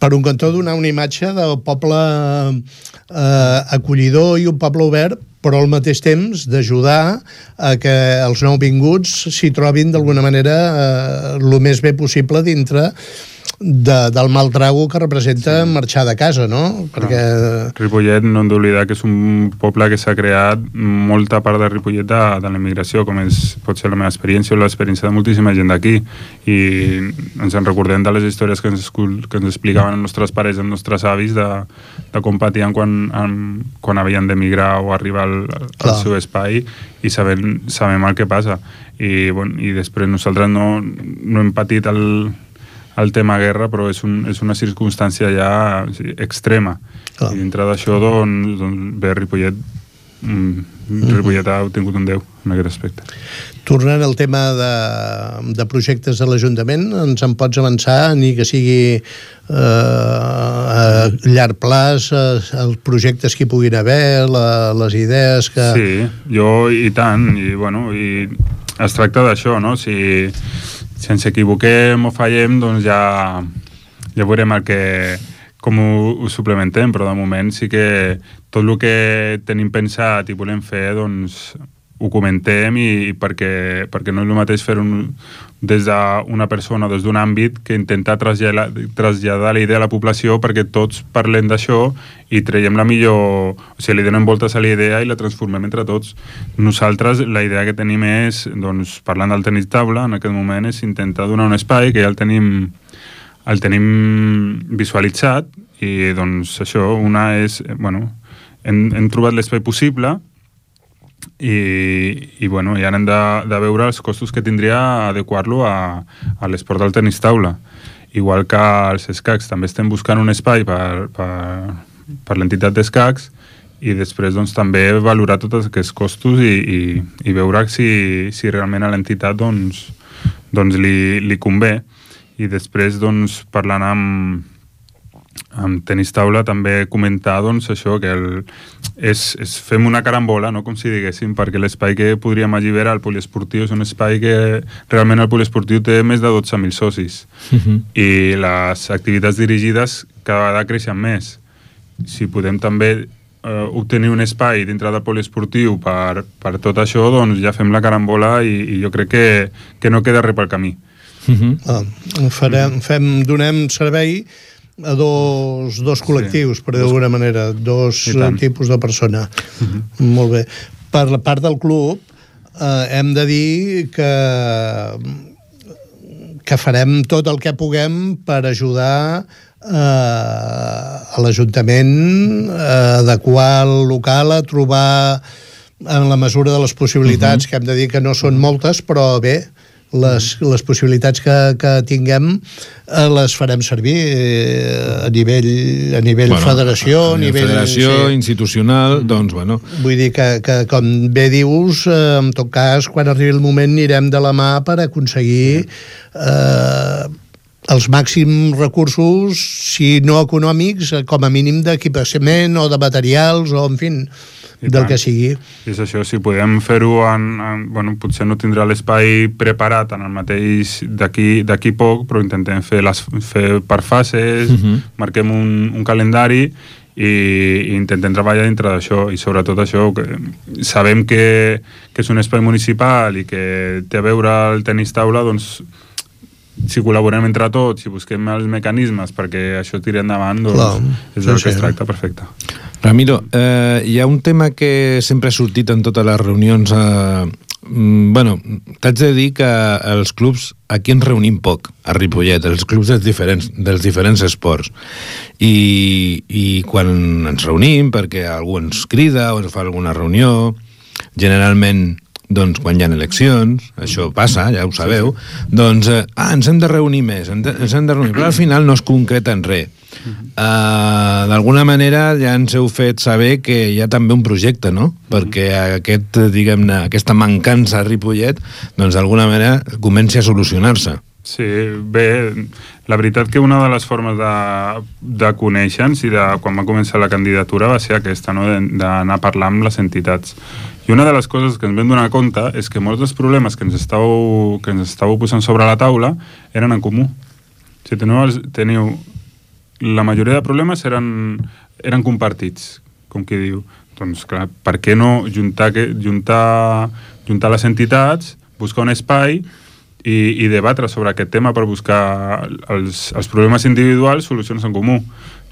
Per un cantó donar una imatge del poble eh, acollidor i un poble obert, però al mateix temps d'ajudar a que els nouvinguts s'hi trobin d'alguna manera eh, el més bé possible dintre de, del mal trago que representa sí. marxar de casa, no? Perquè... No. Ripollet, no hem d'oblidar que és un poble que s'ha creat molta part de Ripollet de, de l'emigració, com és, pot ser la meva experiència o l'experiència de moltíssima gent d'aquí. I ens en recordem de les històries que ens, que ens explicaven els nostres pares i els nostres avis de, de com patien quan, en, quan havien d'emigrar o arribar al, al seu espai i sabem, sabem el que passa. I, bueno, i després nosaltres no, no hem patit el, el tema guerra, però és, un, és una circumstància ja o sigui, extrema. Ah. I dintre d'això, doncs, doncs, bé, Ripollet, mm, mm. Ripollet ha obtingut un 10 en aquest aspecte. Tornant al tema de, de projectes de l'Ajuntament, ens en pots avançar, ni que sigui eh, a llarg plaç, eh, els projectes que hi puguin haver, la, les idees que... Sí, jo i tant, i bueno, i es tracta d'això, no? Si, si ens equivoquem o fallem, doncs ja, ja veurem el que, com ho, ho suplementem, però de moment sí que tot el que tenim pensat i volem fer, doncs ho comentem i, i perquè, perquè no és el mateix fer un, des d'una persona, des d'un àmbit, que intentar traslladar, traslladar la idea a la població perquè tots parlem d'això i traiem la millor... O sigui, li donem voltes a la idea i la transformem entre tots. Nosaltres, la idea que tenim és, doncs, parlant del tenis taula, en aquest moment, és intentar donar un espai, que ja el tenim el tenim visualitzat i doncs això, una és, eh, bueno, hem, hem trobat l'espai possible i, i, bueno, i ara hem de, de veure els costos que tindria adequar-lo a, a l'esport del tenis taula. Igual que els escacs també estem buscant un espai per, per, per l'entitat d'escacs i després doncs, també valorar tots aquests costos i, i, i veure si, si realment a l'entitat doncs, doncs li, li convé i després doncs, parlant amb, amb tenis taula també comentar doncs, això, que el, és, és, fem una carambola, no? com si diguéssim, perquè l'espai que podríem alliberar al poliesportiu és un espai que realment el poliesportiu té més de 12.000 socis uh Mhm. -huh. i les activitats dirigides cada vegada creixen més. Si podem també eh, obtenir un espai dintre del poliesportiu per, per tot això, doncs ja fem la carambola i, i jo crec que, que no queda res pel camí. Mhm. Ah, farem, fem, donem servei a dos, dos col·lectius, Sí. per d'alguna manera, dos tipus de persona. Molt bé. Per la part del club, eh, hem de dir que que farem tot el que puguem per ajudar eh, a l'Ajuntament a adequar el local, a trobar en la mesura de les possibilitats, que hem de dir que no són moltes, però bé, les, les possibilitats que, que tinguem eh, les farem servir eh, a nivell, a nivell bueno, federació, a nivell... federació, sí. institucional, doncs, bueno, Vull dir que, que com bé dius, eh, en tot cas, quan arribi el moment anirem de la mà per aconseguir eh, els màxims recursos, si no econòmics, com a mínim d'equipament o de materials o, en fi, I del tant. que sigui. És això, si podem fer-ho en, en... Bueno, potser no tindrà l'espai preparat en el mateix d'aquí d'aquí poc, però intentem fer, les, fer per fases, uh -huh. marquem un, un calendari i, i intentem treballar dintre d'això i sobretot això, que sabem que, que és un espai municipal i que té a veure el tenis taula, doncs si col·laborem entre tots i busquem els mecanismes perquè això tiri endavant, doncs Clar, és del sí, que es tracta, perfecte. Ramiro, eh, hi ha un tema que sempre ha sortit en totes les reunions. Eh, mm, bueno, t'haig de dir que els clubs aquí ens reunim poc, a Ripollet, els clubs dels diferents, dels diferents esports. I, I quan ens reunim, perquè algú ens crida o ens fa alguna reunió, generalment doncs quan hi ha eleccions, això passa, ja ho sabeu, doncs, eh, ah, ens hem de reunir més, ens, hem de reunir, però al final no es concreta en res. Uh, D'alguna manera ja ens heu fet saber que hi ha també un projecte, no? Perquè aquest, eh, diguem-ne, aquesta mancança a Ripollet, doncs d'alguna manera comenci a solucionar-se. Sí, bé, la veritat que una de les formes de, de conèixer-nos i de quan va començar la candidatura va ser aquesta, no? d'anar a parlar amb les entitats. I una de les coses que ens vam donar compte és que molts dels problemes que ens estàveu, que ens estàveu posant sobre la taula eren en comú. Sigui, teniu, teniu la majoria de problemes eren, eren compartits, com qui diu. Doncs clar, per què no juntar, que, juntar, juntar les entitats, buscar un espai i, i debatre sobre aquest tema per buscar els, els problemes individuals, solucions en comú.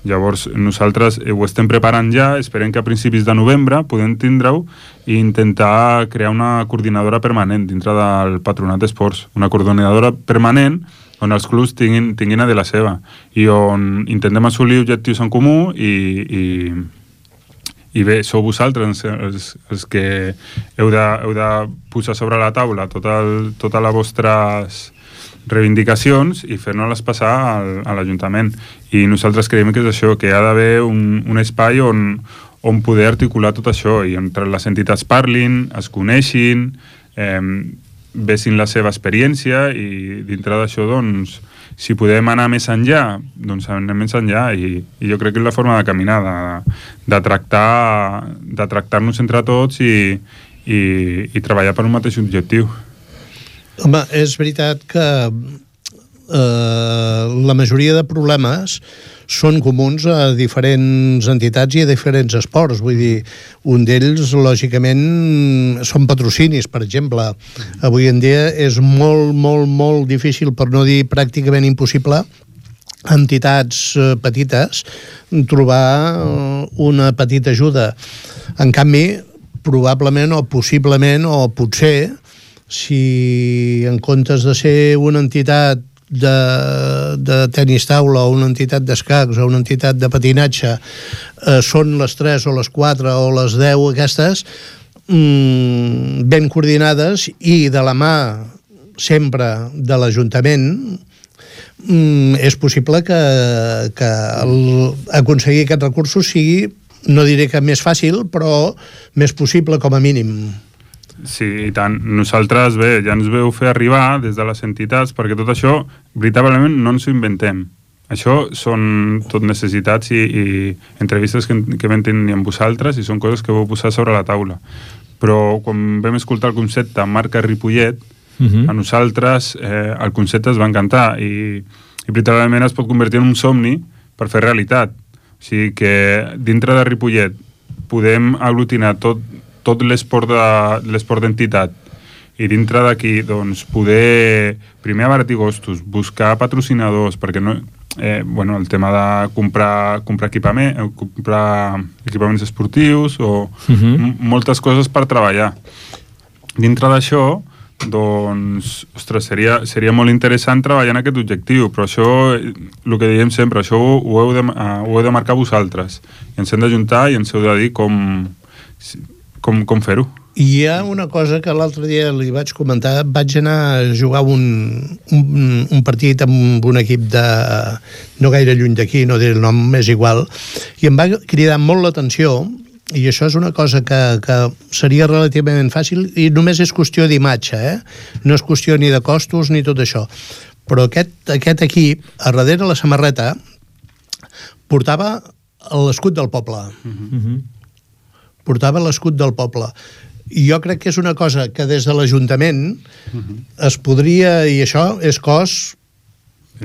Llavors, nosaltres ho estem preparant ja, esperem que a principis de novembre podem tindre-ho i intentar crear una coordinadora permanent dintre del patronat d'esports. Una coordinadora permanent on els clubs tinguin, tinguin a de la seva i on intentem assolir objectius en comú i, i, i bé, sou vosaltres els, els que heu de, heu de posar sobre la taula tot el, totes les vostres reivindicacions i fer-nos-les passar al, a l'Ajuntament. I nosaltres creiem que és això, que hi ha d'haver un, un espai on, on poder articular tot això i on les entitats parlin, es coneixin, eh, vessin la seva experiència i dintre d'això, doncs, si podem anar més enllà, doncs anem més enllà i, i jo crec que és la forma de caminar, de, de tractar de tractar-nos entre tots i, i, i treballar per un mateix objectiu. Home, és veritat que eh, la majoria de problemes són comuns a diferents entitats i a diferents esports. Vull dir, un d'ells, lògicament, són patrocinis, per exemple. Avui en dia és molt, molt, molt difícil, per no dir pràcticament impossible, entitats eh, petites trobar eh, una petita ajuda. En canvi, probablement o possiblement o potser si en comptes de ser una entitat de, de tenis taula o una entitat d'escacs o una entitat de patinatge eh, són les 3 o les 4 o les 10 aquestes mm, ben coordinades i de la mà sempre de l'Ajuntament mm, és possible que, que el, aconseguir aquests recursos sigui, no diré que més fàcil, però més possible com a mínim. Sí, i tant. Nosaltres, bé, ja ens veu fer arribar des de les entitats, perquè tot això, veritablement, no ens ho inventem. Això són tot necessitats i, i entrevistes que, que vam tenir amb vosaltres i són coses que vau posar sobre la taula. Però quan vam escoltar el concepte marca Ripollet, uh -huh. a nosaltres eh, el concepte es va encantar i, i veritablement es pot convertir en un somni per fer realitat. O sigui que dintre de Ripollet podem aglutinar tot, tot l'esport d'entitat i dintre d'aquí doncs, poder primer abaratir costos, buscar patrocinadors, perquè no, eh, bueno, el tema de comprar, comprar equipament, eh, comprar equipaments esportius o uh -huh. moltes coses per treballar. Dintre d'això, doncs, ostres, seria, seria molt interessant treballar en aquest objectiu, però això, el que diem sempre, això ho, ho, heu, de, uh, ho heu de marcar vosaltres. I ens hem d'ajuntar i ens heu de dir com, com, com fer-ho. I hi ha una cosa que l'altre dia li vaig comentar, vaig anar a jugar un, un, un partit amb un equip de no gaire lluny d'aquí, no diré el nom, és igual, i em va cridar molt l'atenció i això és una cosa que, que seria relativament fàcil i només és qüestió d'imatge, eh? no és qüestió ni de costos ni tot això. Però aquest, aquest equip, a darrere la samarreta, portava l'escut del poble. Mm -hmm. Portava l'escut del poble i jo crec que és una cosa que des de l'Ajuntament uh -huh. es podria, i això és cos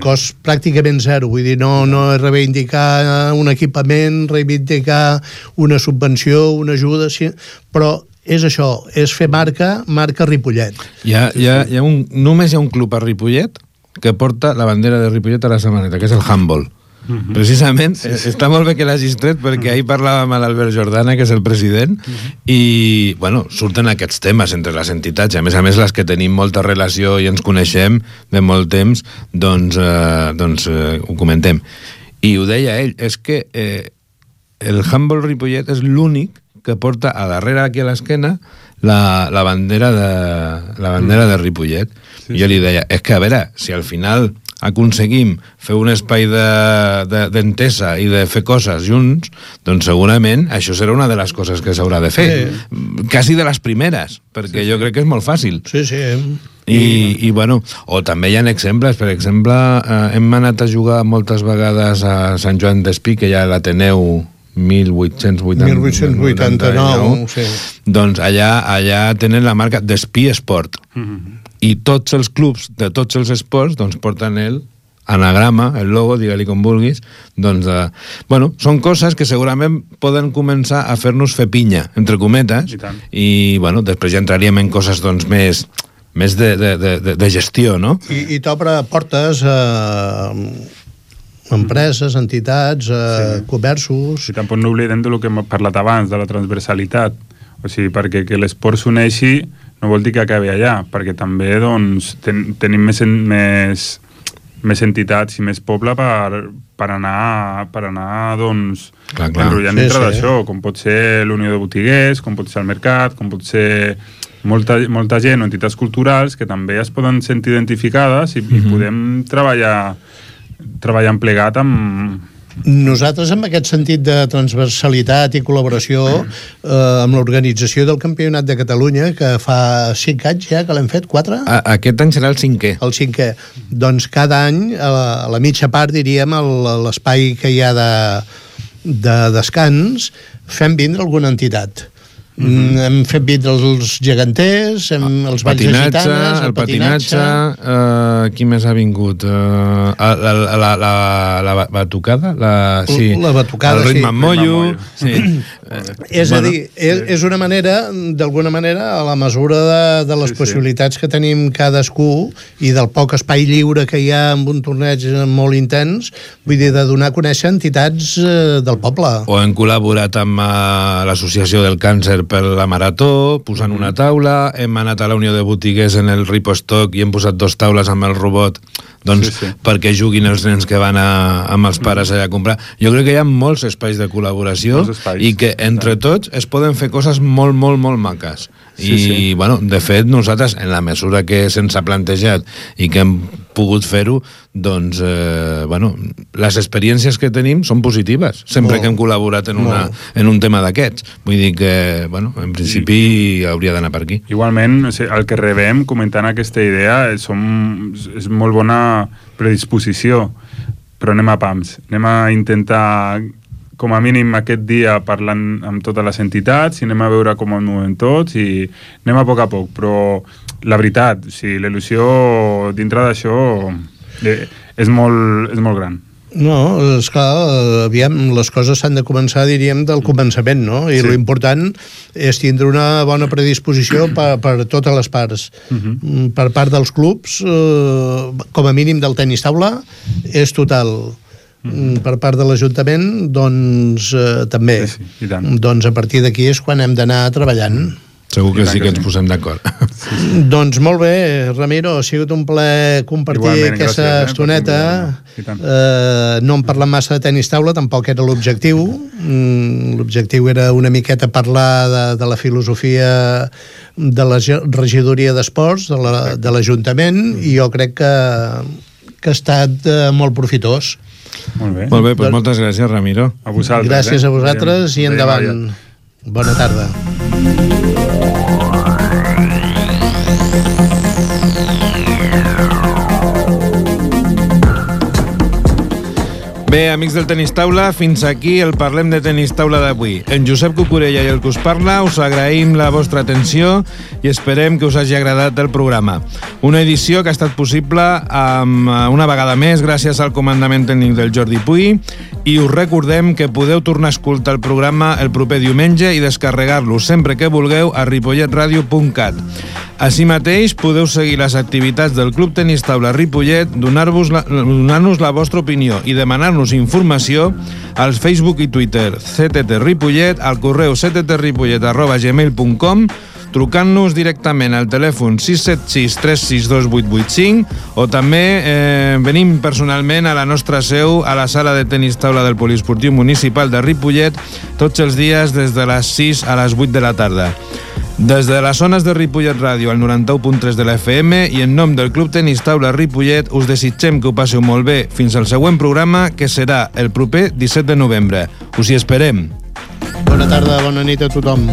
cost pràcticament zero, vull dir, no, no és reivindicar un equipament, reivindicar una subvenció, una ajuda, sí, però és això, és fer marca, marca Ripollet. Hi ha, hi ha, hi ha un, només hi ha un club a Ripollet que porta la bandera de Ripollet a la setmaneta, que és el handball. Uh -huh. Precisament, sí, sí. està molt bé que l'hagis tret perquè ahir parlàvem amb l'Albert Jordana, que és el president, uh -huh. i, bueno, surten aquests temes entre les entitats, i a més a més les que tenim molta relació i ens coneixem de molt temps, doncs, eh, doncs eh, ho comentem. I ho deia ell, és que eh, el Humble Ripollet és l'únic que porta a darrere aquí a l'esquena la, la bandera de la bandera de Ripollet. Sí, jo li deia, és que a veure, si al final aconseguim fer un espai d'entesa de, de, i de fer coses junts, doncs segurament això serà una de les coses que s'haurà de fer. Sí. Quasi de les primeres, perquè sí, jo crec que és molt fàcil. Sí, sí. I, i bueno, o també hi ha exemples, per exemple, eh, hem anat a jugar moltes vegades a Sant Joan d'Espí, que hi ha l'Ateneu 1880, 1889, sí. doncs allà, allà tenen la marca d'Espí Esport. Mm -hmm i tots els clubs de tots els esports doncs porten el anagrama, el logo, digue-li com vulguis, doncs, eh, bueno, són coses que segurament poden començar a fer-nos fer pinya, entre cometes, i, i bueno, després ja entraríem en coses doncs més més de, de, de, de gestió, no? I, i t'obre portes a eh, empreses, entitats, a eh, sí. comerços... I tampoc no oblidem del que hem parlat abans, de la transversalitat. O sigui, perquè que l'esport s'uneixi no vol dir que acabi allà, perquè també doncs, ten, tenim més, en, més, més entitats i més poble per, per anar, per anar doncs, clar, clar. enrotllant sí, dintre sí. d'això, com pot ser l'Unió de Botiguers, com pot ser el Mercat, com pot ser molta, molta gent o entitats culturals que també es poden sentir identificades i, mm -hmm. i mhm. podem treballar treballant plegat amb, nosaltres, amb aquest sentit de transversalitat i col·laboració eh, amb l'organització del Campionat de Catalunya, que fa cinc anys ja que l'hem fet, quatre? A, aquest any serà el cinquè. El cinquè. Doncs cada any, a la, a la mitja part, diríem, l'espai que hi ha de, de descans, fem vindre alguna entitat Mm -hmm. Hem fet vindre els geganters, hem, els el balls de gitanes, el, el patinatge... patinatge uh, qui més ha vingut? Uh, la, la, la, la, la batucada? La, sí, la batucada, el ritme sí. mollo. Sí. és bueno, a dir, és, és una manera, d'alguna manera, a la mesura de, de les sí, possibilitats sí. que tenim cadascú i del poc espai lliure que hi ha amb un torneig molt intens, vull dir, de donar a conèixer entitats del poble. O hem col·laborat amb uh, l'Associació del Càncer per la marató, posant una taula, hem anat a la Unió de Botiguers en el Ripostock i hem posat dos taules amb el robot doncs Sí, sí. perquè juguin els nens que van a, amb els pares allà a comprar. Jo crec que hi ha molts espais de col·laboració i que entre tots es poden fer coses molt, molt, molt maques. Sí, I, sí. bueno, de fet, nosaltres, en la mesura que se'ns ha plantejat i que hem pogut fer-ho, doncs, eh, bueno, les experiències que tenim són positives, sempre Molt. que hem col·laborat en, una, Molt. en un tema d'aquests. Vull dir que, bueno, en principi hauria d'anar per aquí. Igualment, el que rebem comentant aquesta idea és, som, és molt bona predisposició, però anem a pams. Anem a intentar, com a mínim aquest dia, parlant amb totes les entitats i anem a veure com ens movem tots i anem a poc a poc, però la veritat, o sigui, la il·lusió dintre d'això eh, és, molt, és molt gran. No, és clar, aviam, les coses s'han de començar, diríem, del començament, no? I Sí. l'important és tindre una bona predisposició per, per totes les parts. Uh Mhm. -huh. Per part dels clubs, eh, com a mínim del tenis taula, és total. -huh. Per part de l'Ajuntament, doncs, eh, també. Sí, sí. Doncs a partir d'aquí és quan hem d'anar treballant. Segur que sí que ens sí. posem d'acord. [laughs] Doncs molt bé, Ramiro, ha sigut un plaer compartir Igualment, aquesta gràcies, eh, estoneta. Eh, no hem parlat massa de tenis taula, tampoc era l'objectiu. Mm, l'objectiu era una miqueta parlar de, de la filosofia de la regidoria d'esports, de la- de l'Ajuntament, i jo crec que, que ha estat eh, molt profitós. Molt bé. Molt bé, doncs moltes gràcies, Ramiro. A vosaltres. Gràcies eh? a vosaltres i endavant. Bona tarda. Bé, amics del Tenis Taula, fins aquí el Parlem de Tenis Taula d'avui. En Josep Cucurella i el que us parla us agraïm la vostra atenció i esperem que us hagi agradat el programa. Una edició que ha estat possible amb, eh, una vegada més gràcies al comandament tècnic del Jordi Puy i us recordem que podeu tornar a escoltar el programa el proper diumenge i descarregar-lo sempre que vulgueu a ripolletradio.cat. Així mateix, podeu seguir les activitats del Club Tenis Taula Ripollet, donar-vos la, donar-nos la vostra opinió i demanar-nos informació als Facebook i Twitter CTT Ripollet, al correu cttripollet arroba gmail.com trucant-nos directament al telèfon 676 362 885 o també eh, venim personalment a la nostra seu a la sala de tenis taula del Poliesportiu Municipal de Ripollet tots els dies des de les 6 a les 8 de la tarda. Des de les zones de Ripollet Ràdio al 91.3 de la FM i en nom del Club Tenis Taula Ripollet us desitgem que ho passeu molt bé fins al següent programa que serà el proper 17 de novembre. Us hi esperem. Bona tarda, bona nit a tothom.